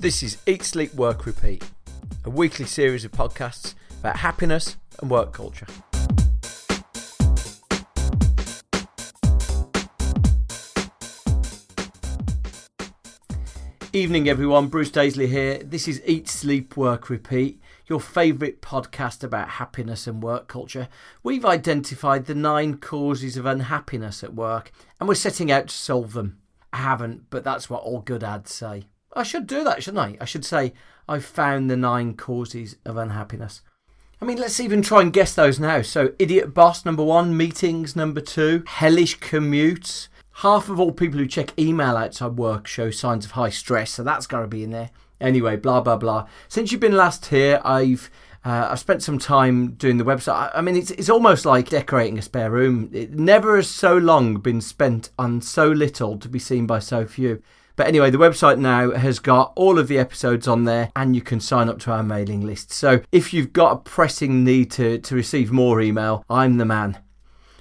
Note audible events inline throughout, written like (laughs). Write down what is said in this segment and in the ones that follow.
This is Eat, Sleep, Work, Repeat, a weekly series of podcasts about happiness and work culture. Evening, everyone. Bruce Daisley here. This is Eat, Sleep, Work, Repeat, your favourite podcast about happiness and work culture. We've identified the nine causes of unhappiness at work and we're setting out to solve them. I haven't, but that's what all good ads say. I should do that, shouldn't I? I should say, I've found the nine causes of unhappiness. I mean, let's even try and guess those now. So, idiot boss number one, meetings number two, hellish commutes. Half of all people who check email outside work show signs of high stress, so that's got to be in there. Anyway, blah blah blah. Since you've been last here, I've uh, I've spent some time doing the website. I, I mean, it's it's almost like decorating a spare room. It never has so long been spent on so little to be seen by so few. But anyway, the website now has got all of the episodes on there and you can sign up to our mailing list. So if you've got a pressing need to, to receive more email, I'm the man.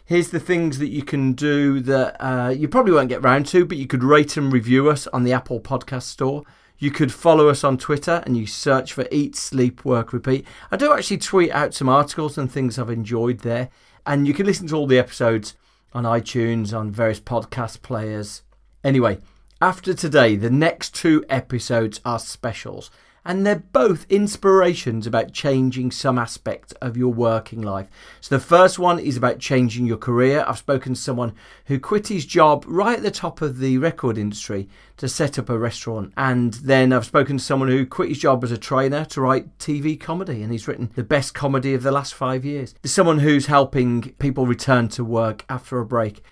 Here's the things that you can do that uh, you probably won't get round to, but you could rate and review us on the Apple Podcast Store. You could follow us on Twitter and you search for Eat, Sleep, Work, Repeat. I do actually tweet out some articles and things I've enjoyed there. And you can listen to all the episodes on iTunes, on various podcast players. Anyway, after today, the next two episodes are specials, and they're both inspirations about changing some aspect of your working life. So, the first one is about changing your career. I've spoken to someone who quit his job right at the top of the record industry to set up a restaurant, and then I've spoken to someone who quit his job as a trainer to write TV comedy, and he's written the best comedy of the last five years. There's someone who's helping people return to work after a break.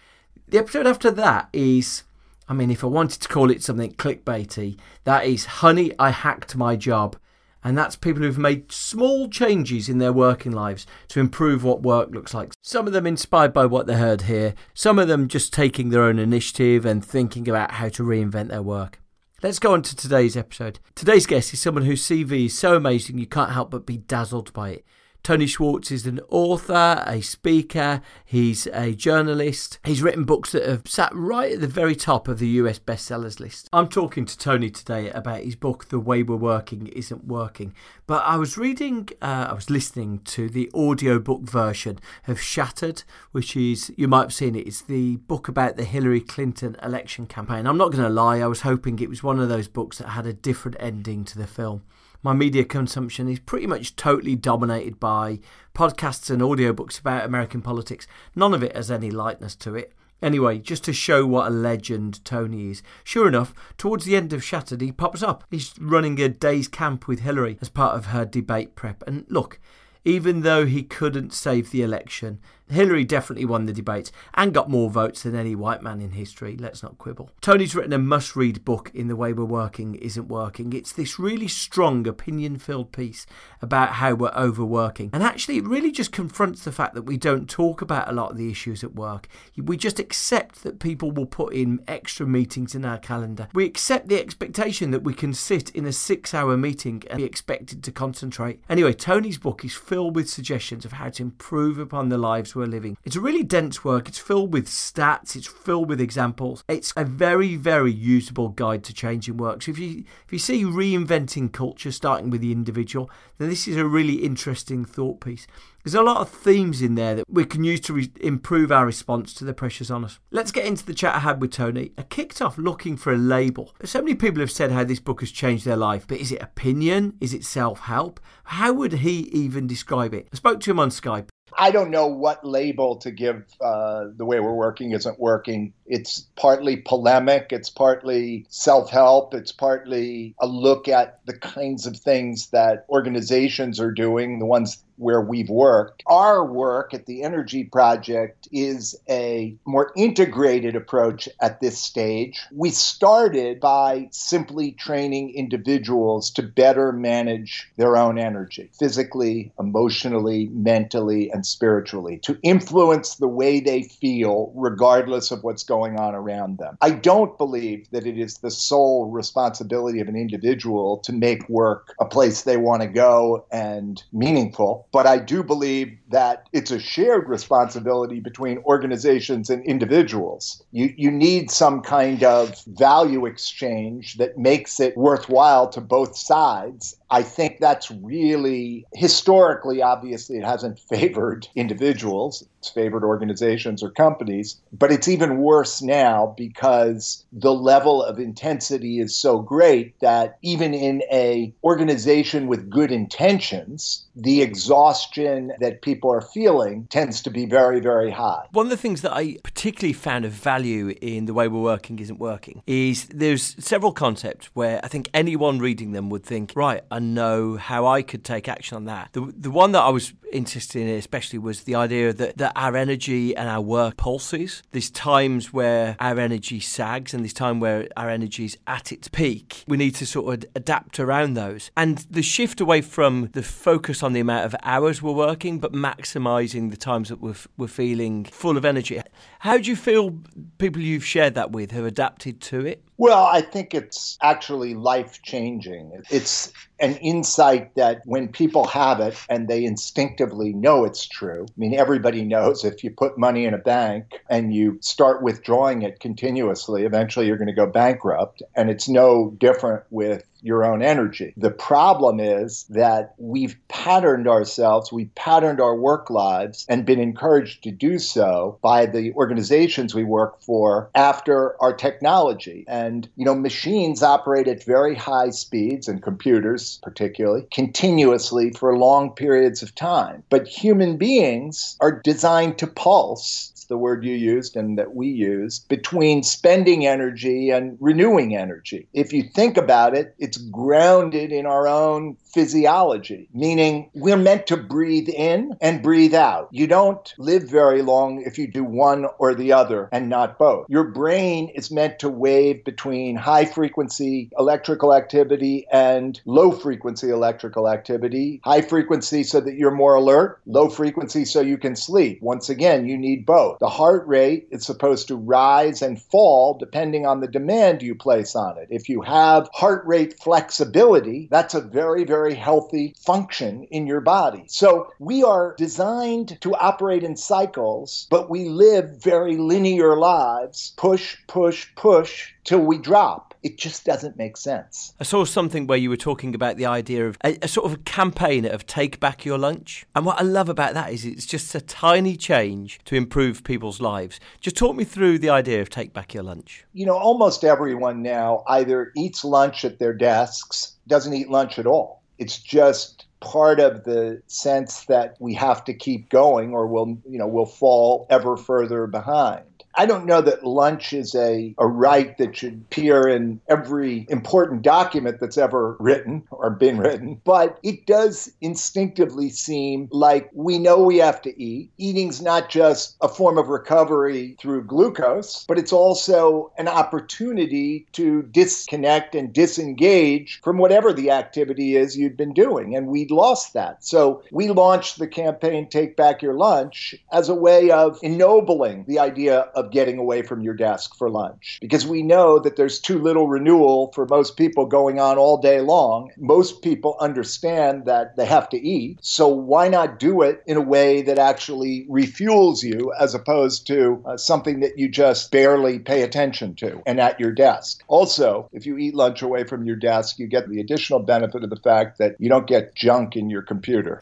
The episode after that is I mean, if I wanted to call it something clickbaity, that is Honey, I Hacked My Job. And that's people who've made small changes in their working lives to improve what work looks like. Some of them inspired by what they heard here, some of them just taking their own initiative and thinking about how to reinvent their work. Let's go on to today's episode. Today's guest is someone whose CV is so amazing you can't help but be dazzled by it. Tony Schwartz is an author, a speaker, he's a journalist. He's written books that have sat right at the very top of the US bestsellers list. I'm talking to Tony today about his book, The Way We're Working Isn't Working. But I was reading, uh, I was listening to the audiobook version of Shattered, which is, you might have seen it, it's the book about the Hillary Clinton election campaign. I'm not going to lie, I was hoping it was one of those books that had a different ending to the film my media consumption is pretty much totally dominated by podcasts and audiobooks about American politics. None of it has any lightness to it. Anyway, just to show what a legend Tony is. Sure enough, towards the end of Shattered, he pops up. He's running a day's camp with Hillary as part of her debate prep. And look, even though he couldn't save the election, Hillary definitely won the debate and got more votes than any white man in history. Let's not quibble. Tony's written a must read book in The Way We're Working Isn't Working. It's this really strong, opinion filled piece about how we're overworking. And actually, it really just confronts the fact that we don't talk about a lot of the issues at work. We just accept that people will put in extra meetings in our calendar. We accept the expectation that we can sit in a six hour meeting and be expected to concentrate. Anyway, Tony's book is filled with suggestions of how to improve upon the lives we're living. It's a really dense work. It's filled with stats. It's filled with examples. It's a very, very usable guide to changing work. So if you if you see reinventing culture starting with the individual, then this is a really interesting thought piece. There's a lot of themes in there that we can use to re- improve our response to the pressures on us. Let's get into the chat I had with Tony. I kicked off looking for a label. So many people have said how this book has changed their life, but is it opinion? Is it self help? How would he even describe it? I spoke to him on Skype. I don't know what label to give uh, the way we're working isn't working. It's partly polemic, it's partly self help, it's partly a look at the kinds of things that organizations are doing, the ones where we've worked. Our work at the Energy Project is a more integrated approach at this stage. We started by simply training individuals to better manage their own energy, physically, emotionally, mentally, and spiritually, to influence the way they feel regardless of what's going on around them. I don't believe that it is the sole responsibility of an individual to make work a place they want to go and meaningful but I do believe that it's a shared responsibility between organizations and individuals. You, you need some kind of value exchange that makes it worthwhile to both sides. I think that's really historically, obviously, it hasn't (laughs) favored individuals, it's favored organizations or companies, but it's even worse now because the level of intensity is so great that even in a organization with good intentions, the exhaustion that people are feeling tends to be very, very high. One of the things that I particularly found of value in the way we're working isn't working is there's several concepts where I think anyone reading them would think, right, I know how I could take action on that. The, the one that I was interested in especially was the idea that, that our energy and our work pulses. There's times where our energy sags and there's time where our energy is at its peak. We need to sort of adapt around those. And the shift away from the focus on the amount of hours we're working, but maximizing the times that we're, we're feeling full of energy. How do you feel people you've shared that with have adapted to it? Well, I think it's actually life changing. It's an insight that when people have it and they instinctively know it's true, I mean, everybody knows if you put money in a bank and you start withdrawing it continuously, eventually you're going to go bankrupt. And it's no different with your own energy. The problem is that we've patterned ourselves, we've patterned our work lives and been encouraged to do so by the organizations we work for after our technology. And, you know, machines operate at very high speeds and computers particularly continuously for long periods of time. But human beings are designed to pulse the word you used and that we use, between spending energy and renewing energy. If you think about it, it's grounded in our own physiology, meaning we're meant to breathe in and breathe out. You don't live very long if you do one or the other and not both. Your brain is meant to wave between high frequency electrical activity and low frequency electrical activity. High frequency so that you're more alert, low frequency so you can sleep. Once again, you need both. The heart rate is supposed to rise and fall depending on the demand you place on it. If you have heart rate flexibility, that's a very, very healthy function in your body. So we are designed to operate in cycles, but we live very linear lives push, push, push till we drop. It just doesn't make sense. I saw something where you were talking about the idea of a, a, sort of a campaign of take back your lunch. And what I love about that is it's just a tiny change to improve people's lives. Just talk me through the idea of take back your lunch. You know, almost everyone now either eats lunch at their desks, doesn't eat lunch at all. It's just part of the sense that we have to keep going or we'll you know we'll fall ever further behind I don't know that lunch is a, a right that should appear in every important document that's ever written or been written, but it does instinctively seem like we know we have to eat. Eating's not just a form of recovery through glucose, but it's also an opportunity to disconnect and disengage from whatever the activity is you've been doing. And we lost that. So we launched the campaign Take Back Your Lunch as a way of ennobling the idea of of getting away from your desk for lunch because we know that there's too little renewal for most people going on all day long. Most people understand that they have to eat. So why not do it in a way that actually refuels you as opposed to uh, something that you just barely pay attention to and at your desk? Also, if you eat lunch away from your desk, you get the additional benefit of the fact that you don't get junk in your computer.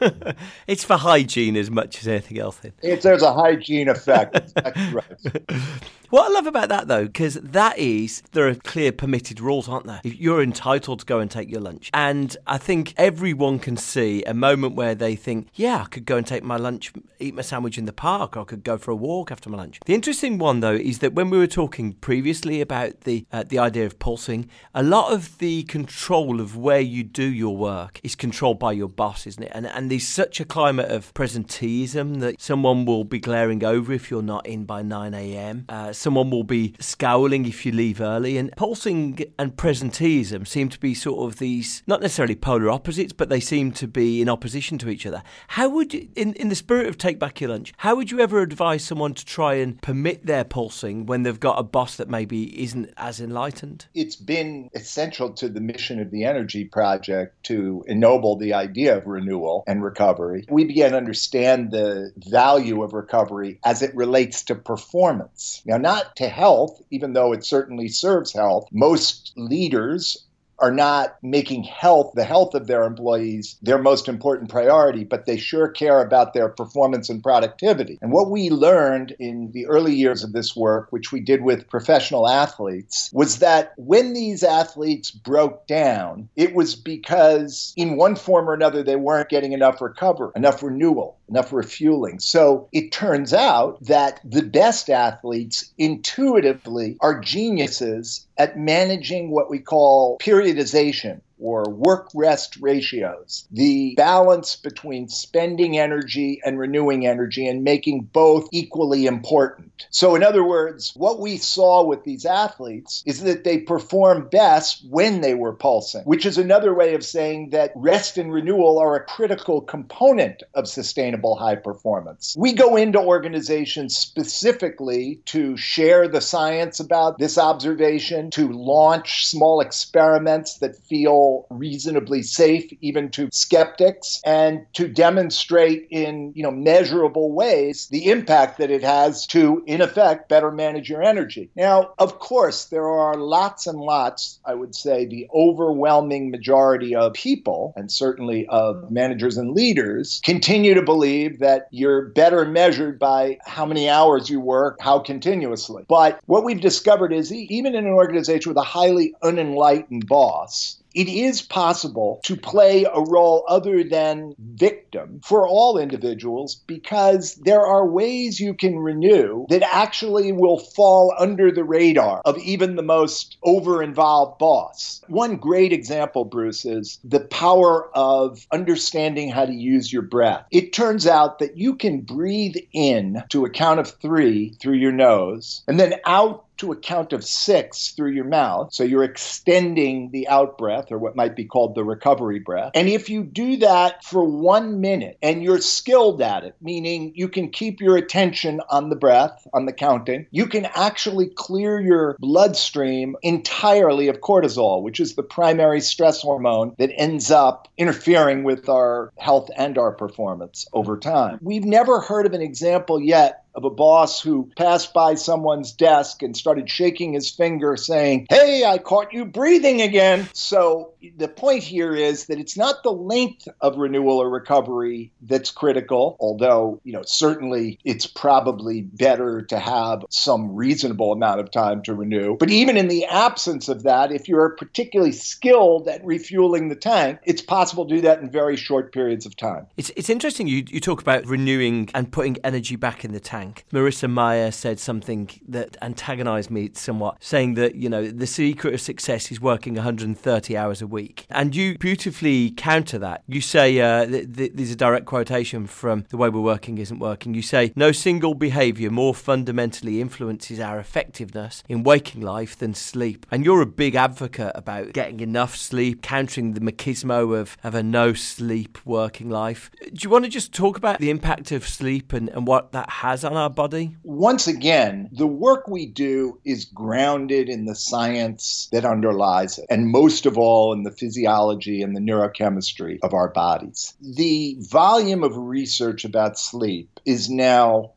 (laughs) it's for hygiene as much as anything else. If there's a hygiene effect. (laughs) right. (laughs) What I love about that though, because that is there are clear permitted rules, aren't there? You're entitled to go and take your lunch, and I think everyone can see a moment where they think, "Yeah, I could go and take my lunch, eat my sandwich in the park, or I could go for a walk after my lunch." The interesting one though is that when we were talking previously about the uh, the idea of pulsing, a lot of the control of where you do your work is controlled by your boss, isn't it? And and there's such a climate of presenteeism that someone will be glaring over if you're not in by 9 a.m. Uh, someone will be scowling if you leave early. And pulsing and presenteeism seem to be sort of these, not necessarily polar opposites, but they seem to be in opposition to each other. How would, you, in, in the spirit of take back your lunch, how would you ever advise someone to try and permit their pulsing when they've got a boss that maybe isn't as enlightened? It's been essential to the mission of the Energy Project to ennoble the idea of renewal and recovery. We began to understand the value of recovery as it relates to performance. Now, not to health, even though it certainly serves health. Most leaders are not making health, the health of their employees, their most important priority, but they sure care about their performance and productivity. And what we learned in the early years of this work, which we did with professional athletes, was that when these athletes broke down, it was because in one form or another they weren't getting enough recovery, enough renewal, enough refueling. So it turns out that the best athletes intuitively are geniuses at managing what we call periodization or work rest ratios, the balance between spending energy and renewing energy and making both equally important. So, in other words, what we saw with these athletes is that they perform best when they were pulsing, which is another way of saying that rest and renewal are a critical component of sustainable high performance. We go into organizations specifically to share the science about this observation, to launch small experiments that feel reasonably safe even to skeptics and to demonstrate in you know measurable ways the impact that it has to in effect better manage your energy. Now of course there are lots and lots i would say the overwhelming majority of people and certainly of managers and leaders continue to believe that you're better measured by how many hours you work how continuously. But what we've discovered is even in an organization with a highly unenlightened boss it is possible to play a role other than victim for all individuals because there are ways you can renew that actually will fall under the radar of even the most over involved boss. One great example, Bruce, is the power of understanding how to use your breath. It turns out that you can breathe in to a count of three through your nose and then out to a count of six through your mouth. So you're extending the out breath, or what might be called the recovery breath. And if you do that for one minute and you're skilled at it, meaning you can keep your attention on the breath, on the counting, you can actually clear your bloodstream entirely of cortisol, which is the primary stress hormone that ends up interfering with our health and our performance over time. We've never heard of an example yet of a boss who passed by someone's desk and started shaking his finger saying, Hey, I caught you breathing again. So the point here is that it's not the length of renewal or recovery that's critical, although, you know, certainly it's probably better to have some reasonable amount of time to renew. But even in the absence of that, if you're particularly skilled at refueling the tank, it's possible to do that in very short periods of time. It's, it's interesting you, you talk about renewing and putting energy back in the tank tank. Marissa Mayer said something that antagonized me somewhat, saying that, you know, the secret of success is working 130 hours a week. And you beautifully counter that. You say, uh, th- th- there's a direct quotation from The Way We're Working Isn't Working. You say, no single behavior more fundamentally influences our effectiveness in waking life than sleep. And you're a big advocate about getting enough sleep, countering the machismo of, of a no sleep working life. Do you want to just talk about the impact of sleep and, and what that has on our body? Once again, the work we do is grounded in the science that underlies it, and most of all in the physiology and the neurochemistry of our bodies. The volume of research about sleep is now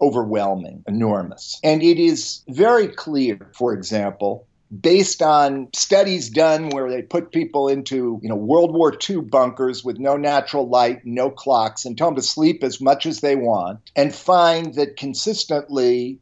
overwhelming, enormous. And it is very clear, for example, based on studies done where they put people into you know World War II bunkers with no natural light, no clocks, and tell them to sleep as much as they want, and find that consistently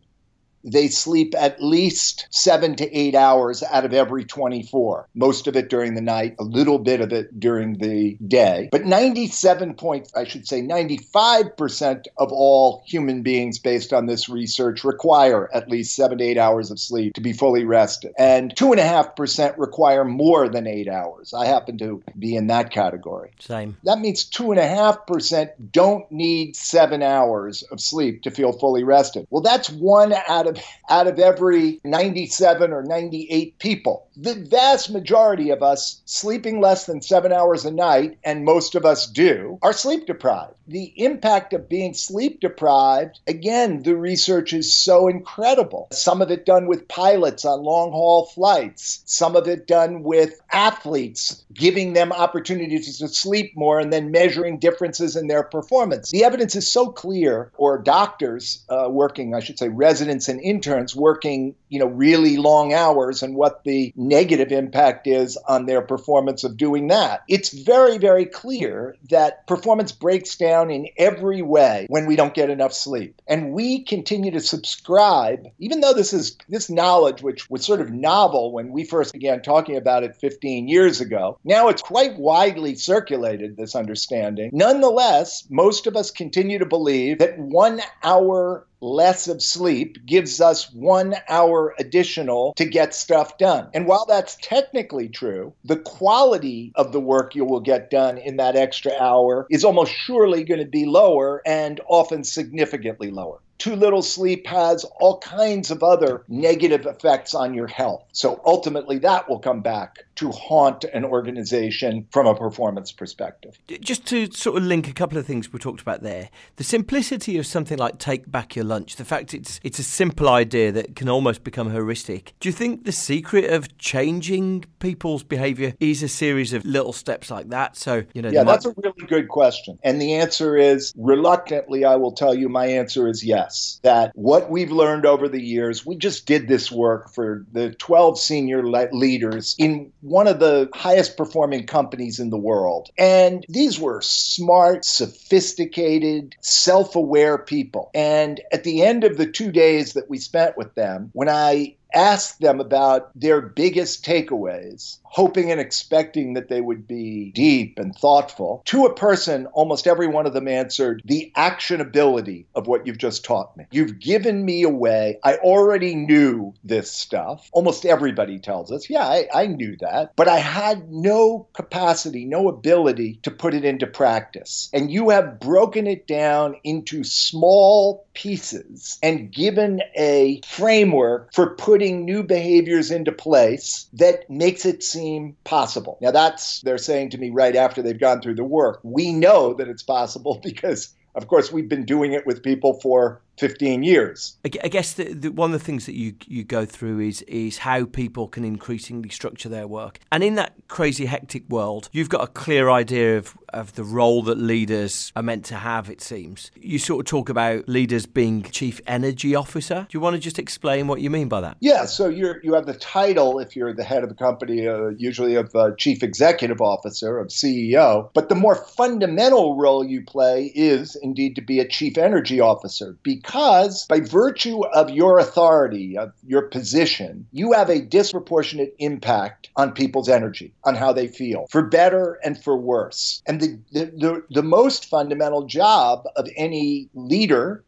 they sleep at least seven to eight hours out of every 24, most of it during the night, a little bit of it during the day. But 97 point, I should say 95% of all human beings based on this research require at least seven to eight hours of sleep to be fully rested. And 2.5% require more than eight hours. I happen to be in that category. Same. That means 2.5% don't need seven hours of sleep to feel fully rested. Well, that's one out of of out of every 97 or 98 people. The vast majority of us sleeping less than 7 hours a night and most of us do are sleep deprived. The impact of being sleep deprived, again, the research is so incredible. Some of it done with pilots on long haul flights, some of it done with athletes, giving them opportunities to sleep more and then measuring differences in their performance. The evidence is so clear, or doctors uh, working, I should say, residents interns working, you know, really long hours and what the negative impact is on their performance of doing that. It's very, very clear that performance breaks down in every way when we don't get enough sleep. And we continue to subscribe, even though this is this knowledge, which was sort of novel when we first began talking about it 15 years ago, now it's quite widely circulated, this understanding. Nonetheless, most of us continue to believe that one hour less of sleep gives us one hour additional to get stuff done. And while that's technically true, the quality of the work you will get done in that extra hour is almost surely going to be lower and often significantly lower too little sleep has all kinds of other negative effects on your health. So ultimately, that will come back to haunt an organization from a performance perspective. Just to sort of link a couple of things we talked about there, the simplicity of something like take back your lunch, the fact it's it's a simple idea that can almost become heuristic. Do you think the secret of changing people's behavior is a series of little steps like that? So, you know, Yeah, that's a really good question. And the answer is reluctantly I will tell you my answer is yes. That what we've learned over the years, we just did this work for the 12 senior le- leaders in one of the highest performing companies in the world. And these were smart, sophisticated, self aware people. And at the end of the two days that we spent with them, when I asked them about their biggest takeaways, hoping and expecting that they would be deep and thoughtful. To a person, almost every one of them answered the actionability of what you've just taught me. You've given me a way. I already knew this stuff. Almost everybody tells us, yeah, I, I knew that. But I had no capacity, no ability to put it into practice. And you have broken it down into small pieces and given a framework for putting new behaviors into place that makes it seem seem possible. Now, that's, they're saying to me right after they've gone through the work. We know that it's possible (laughs) because, of course, we've been doing it with people for 15 years. I guess the, the, one of the things that you, you go through is is how people can increasingly structure their work. And in that crazy hectic world, you've got a clear idea of, of the role that leaders are meant to have, it seems. You sort of talk about leaders being chief energy officer. Do you want to just explain what you mean by that? Yeah, so you you have the title if you're the head of a company, uh, usually of uh, chief executive officer, of CEO. But the more fundamental role you play is indeed to be a chief energy officer because by virtue of your authority, of your position, you have a disproportionate impact on people's energy, on how they feel, for better and for worse. And the, the, the, the most fundamental job of any leader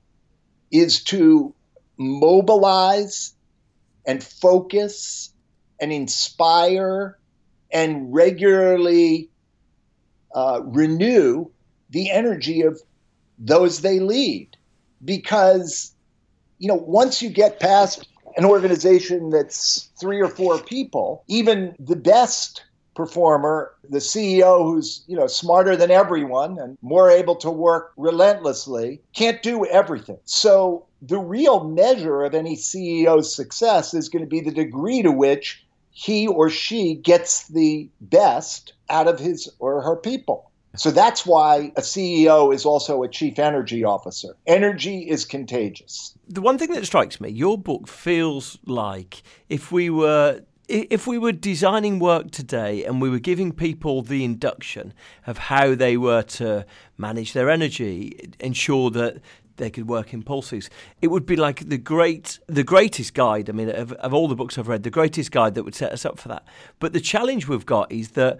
is to mobilize and focus and inspire and regularly uh, renew the energy of those they lead because you know once you get past an organization that's three or four people even the best performer, the CEO who's, you know, smarter than everyone and more able to work relentlessly can't do everything. So the real measure of any CEO's success is going to be the degree to which he or she gets the best out of his or her people. So that's why a CEO is also a chief energy officer. Energy is contagious. The one thing that strikes me, your book feels like if we were if we were designing work today and we were giving people the induction of how they were to manage their energy, ensure that they could work in pulses, it would be like the great, the greatest guide. I mean, of, of all the books I've read, the greatest guide that would set us up for that. But the challenge we've got is that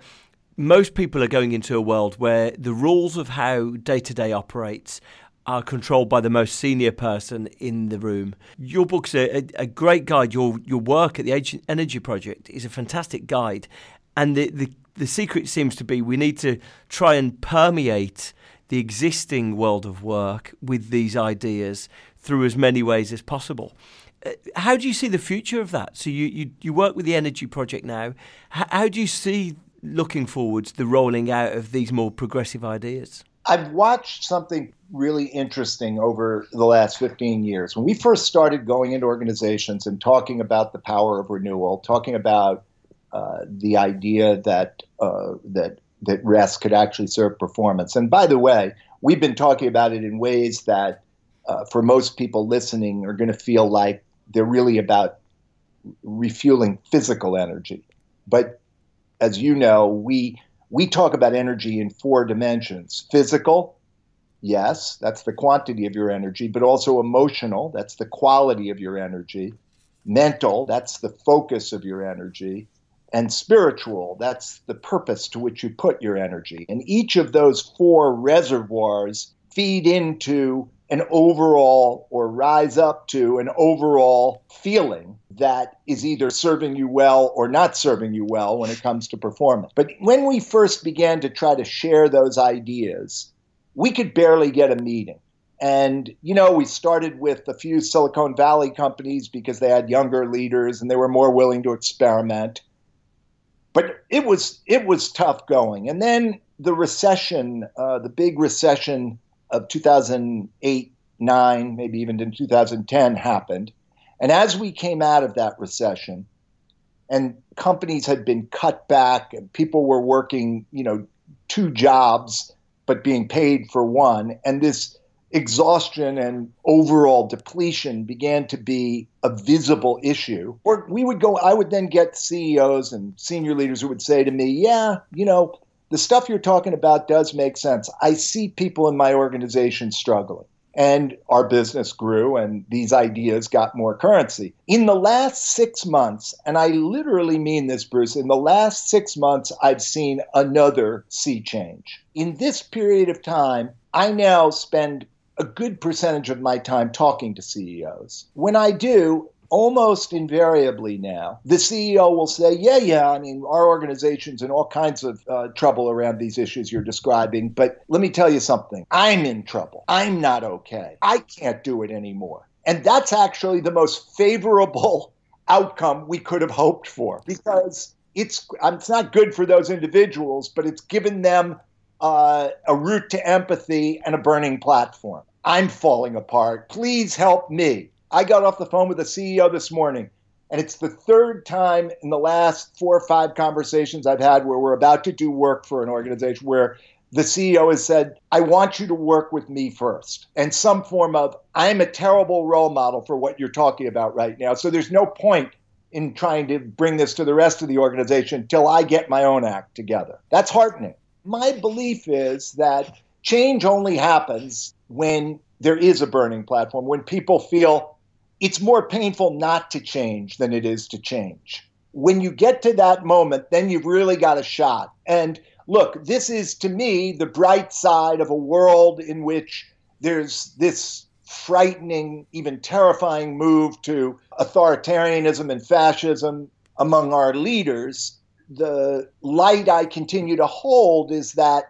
most people are going into a world where the rules of how day to day operates are controlled by the most senior person in the room. Your book's a, a, great guide. Your your work at the Energy Project is a fantastic guide, and the, the the secret seems to be we need to try and permeate the existing world of work with these ideas through as many ways as possible. Uh, how do you see the future of that? So you, you, you work with the Energy Project now. How, how do you see looking forwards the rolling out of these more progressive ideas? I've watched something really interesting over the last 15 years. When we first started going into organizations and talking about the power of renewal, talking about uh, the idea that uh, that that rest could actually serve performance. And by the way, we've been talking about it in ways that, uh, for most people listening, are going to feel like they're really about refueling physical energy. But as you know, we we talk about energy in four dimensions. Physical, yes, that's the quantity of your energy, but also emotional, that's the quality of your energy, mental, that's the focus of your energy, and spiritual, that's the purpose to which you put your energy. And each of those four reservoirs feed into an overall or rise up to an overall feeling that is either serving you well or not serving you well when it comes to performance. But when we first began to try to share those ideas, we could barely get a meeting. And, you know, we started with a few Silicon Valley companies because they had younger leaders and they were more willing to experiment. But it was it was tough going. And then the recession, uh, the big recession of 2008, 9, maybe even in 2010 happened. And as we came out of that recession, and companies had been cut back, and people were working, you know, two jobs but being paid for one, and this exhaustion and overall depletion began to be a visible issue. Or we would go, I would then get CEOs and senior leaders who would say to me, Yeah, you know, the stuff you're talking about does make sense. I see people in my organization struggling. And our business grew, and these ideas got more currency. In the last six months, and I literally mean this, Bruce, in the last six months, I've seen another sea change. In this period of time, I now spend a good percentage of my time talking to CEOs. When I do, almost invariably now, the CEO will say, Yeah, yeah, I mean, our organization's in all kinds of uh, trouble around these issues you're describing, but let me tell you something. I'm in trouble. I'm not okay. I can't do it anymore. And that's actually the most favorable (laughs) outcome we could have hoped for because it's, it's not good for those individuals, but it's given them uh, a route to empathy and a burning platform. I'm falling apart. Please help me. I got off the phone with the CEO this morning, and it's the third time in the last four or five conversations I've had where we're about to do work for an organization where the CEO has said, I want you to work with me first. And some form of, I'm a terrible role model for what you're talking about right now. So there's no point in trying to bring this to the rest of the organization till I get my own act together. That's heartening. My belief is that change only happens when there is a burning platform, when people feel it's more painful not to change than it is to change. When you get to that moment, then you've really got a shot. And look, this is to me the bright side of a world in which there's this frightening, even terrifying move to authoritarianism and fascism among our leaders. The light I continue to hold is that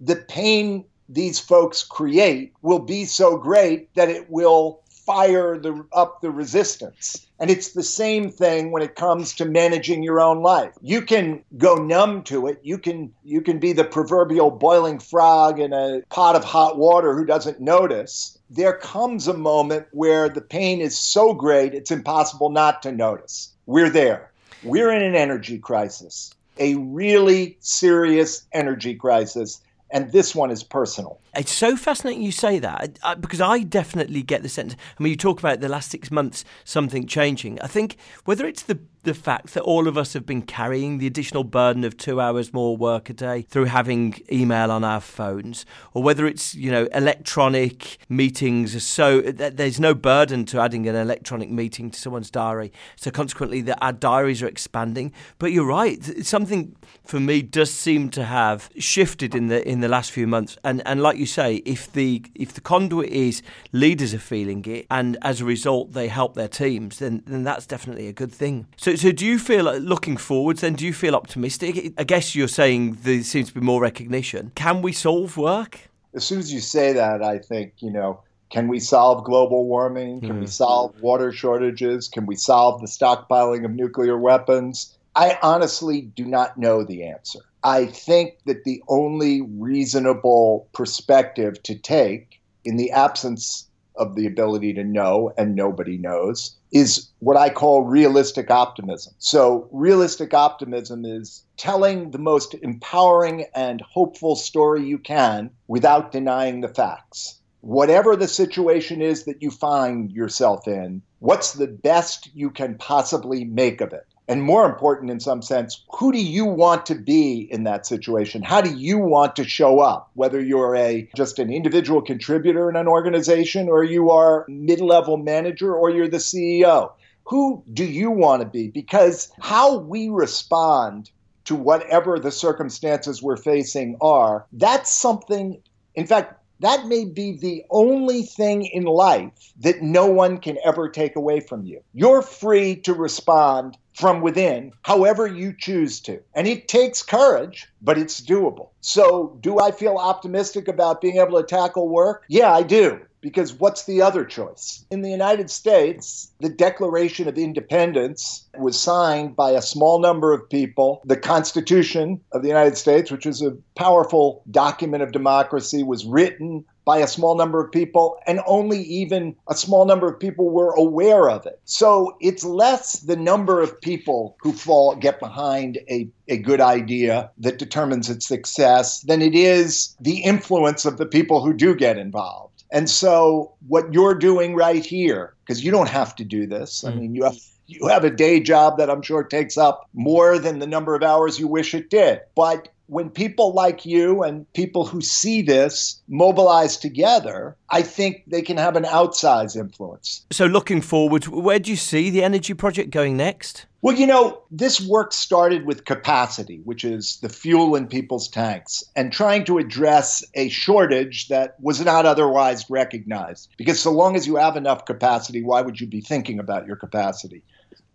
the pain these folks create will be so great that it will fire the, up the resistance. And it's the same thing when it comes to managing your own life. You can go numb to it. You can you can be the proverbial boiling frog in a pot of hot water who doesn't notice. There comes a moment where the pain is so great it's impossible not to notice. We're there. We're in an energy crisis. A really serious energy crisis and this one is personal. It's so fascinating you say that because I definitely get the sense. I mean, you talk about the last six months, something changing. I think whether it's the the fact that all of us have been carrying the additional burden of two hours more work a day through having email on our phones, or whether it's you know electronic meetings. Are so there's no burden to adding an electronic meeting to someone's diary. So consequently, that our diaries are expanding. But you're right. Something for me does seem to have shifted in the in the last few months, and and like you you say, if the if the conduit is leaders are feeling it, and as a result they help their teams, then then that's definitely a good thing. So so do you feel looking forwards? Then do you feel optimistic? I guess you're saying there seems to be more recognition. Can we solve work? As soon as you say that, I think you know. Can we solve global warming? Can mm. we solve water shortages? Can we solve the stockpiling of nuclear weapons? I honestly do not know the answer. I think that the only reasonable perspective to take in the absence of the ability to know and nobody knows is what I call realistic optimism. So, realistic optimism is telling the most empowering and hopeful story you can without denying the facts. Whatever the situation is that you find yourself in, what's the best you can possibly make of it? And more important in some sense, who do you want to be in that situation? How do you want to show up? Whether you're a just an individual contributor in an organization or you are mid-level manager or you're the CEO. Who do you want to be? Because how we respond to whatever the circumstances we're facing are, that's something in fact that may be the only thing in life that no one can ever take away from you. You're free to respond from within, however you choose to. And it takes courage, but it's doable. So, do I feel optimistic about being able to tackle work? Yeah, I do. Because what's the other choice? In the United States, the Declaration of Independence was signed by a small number of people. The Constitution of the United States, which is a powerful document of democracy, was written by a small number of people, and only even a small number of people were aware of it. So it's less the number of people who fall get behind a, a good idea that determines its success than it is the influence of the people who do get involved. And so what you're doing right here, because you don't have to do this. Mm. I mean, you have you have a day job that I'm sure takes up more than the number of hours you wish it did. But when people like you and people who see this mobilize together, I think they can have an outsized influence. So, looking forward, where do you see the energy project going next? Well, you know, this work started with capacity, which is the fuel in people's tanks, and trying to address a shortage that was not otherwise recognized. Because so long as you have enough capacity, why would you be thinking about your capacity?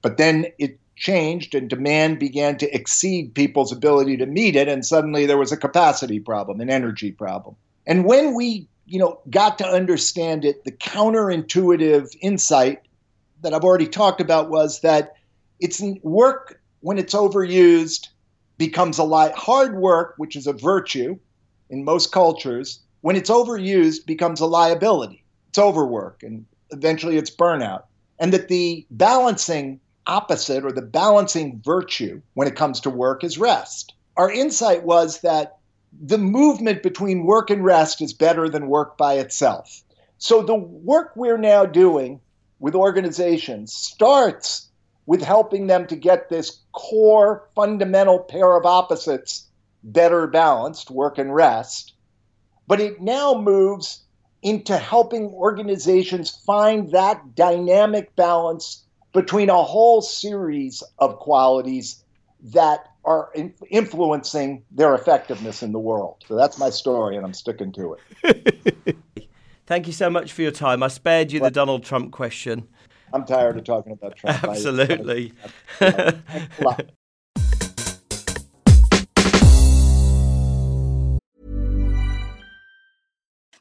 But then it changed and demand began to exceed people's ability to meet it and suddenly there was a capacity problem an energy problem. And when we you know got to understand it the counterintuitive insight that i've already talked about was that it's work when it's overused becomes a lie hard work which is a virtue in most cultures when it's overused becomes a liability. It's overwork and eventually it's burnout. And that the balancing opposite or the balancing virtue when it comes to work is rest. Our insight was that the movement between work and rest is better than work by itself. So the work we're now doing with organizations starts with helping them to get this core fundamental pair of opposites better balanced, work and rest. But it now moves into helping organizations find that dynamic balance between a whole series of qualities that are in- influencing their effectiveness in the world. So that's my story, and I'm sticking to it. (laughs) Thank you so much for your time. I spared you the Donald Trump question. I'm tired of talking about Trump. (laughs) Absolutely. (laughs)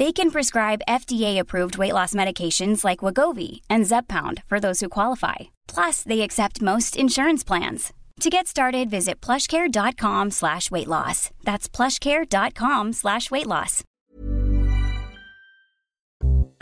They can prescribe FDA-approved weight loss medications like Wegovy and Zepbound for those who qualify. Plus, they accept most insurance plans. To get started, visit plushcare.com slash weight loss. That's plushcare.com slash weight loss.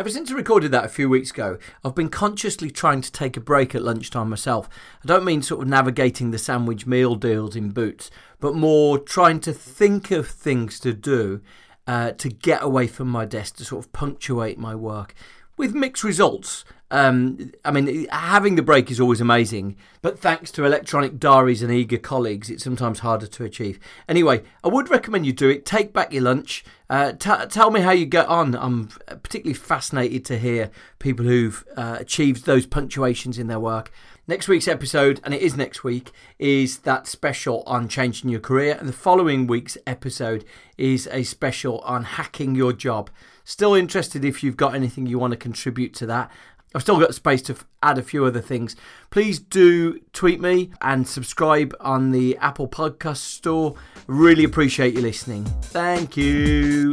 Ever since I recorded that a few weeks ago, I've been consciously trying to take a break at lunchtime myself. I don't mean sort of navigating the sandwich meal deals in Boots, but more trying to think of things to do uh, to get away from my desk to sort of punctuate my work with mixed results. Um, I mean, having the break is always amazing, but thanks to electronic diaries and eager colleagues, it's sometimes harder to achieve. Anyway, I would recommend you do it. Take back your lunch. Uh, t- tell me how you get on. I'm particularly fascinated to hear people who've uh, achieved those punctuations in their work. Next week's episode, and it is next week, is that special on changing your career, and the following week's episode is a special on hacking your job. Still interested if you've got anything you want to contribute to that. I've still got space to add a few other things. Please do tweet me and subscribe on the Apple Podcast Store. Really appreciate you listening. Thank you.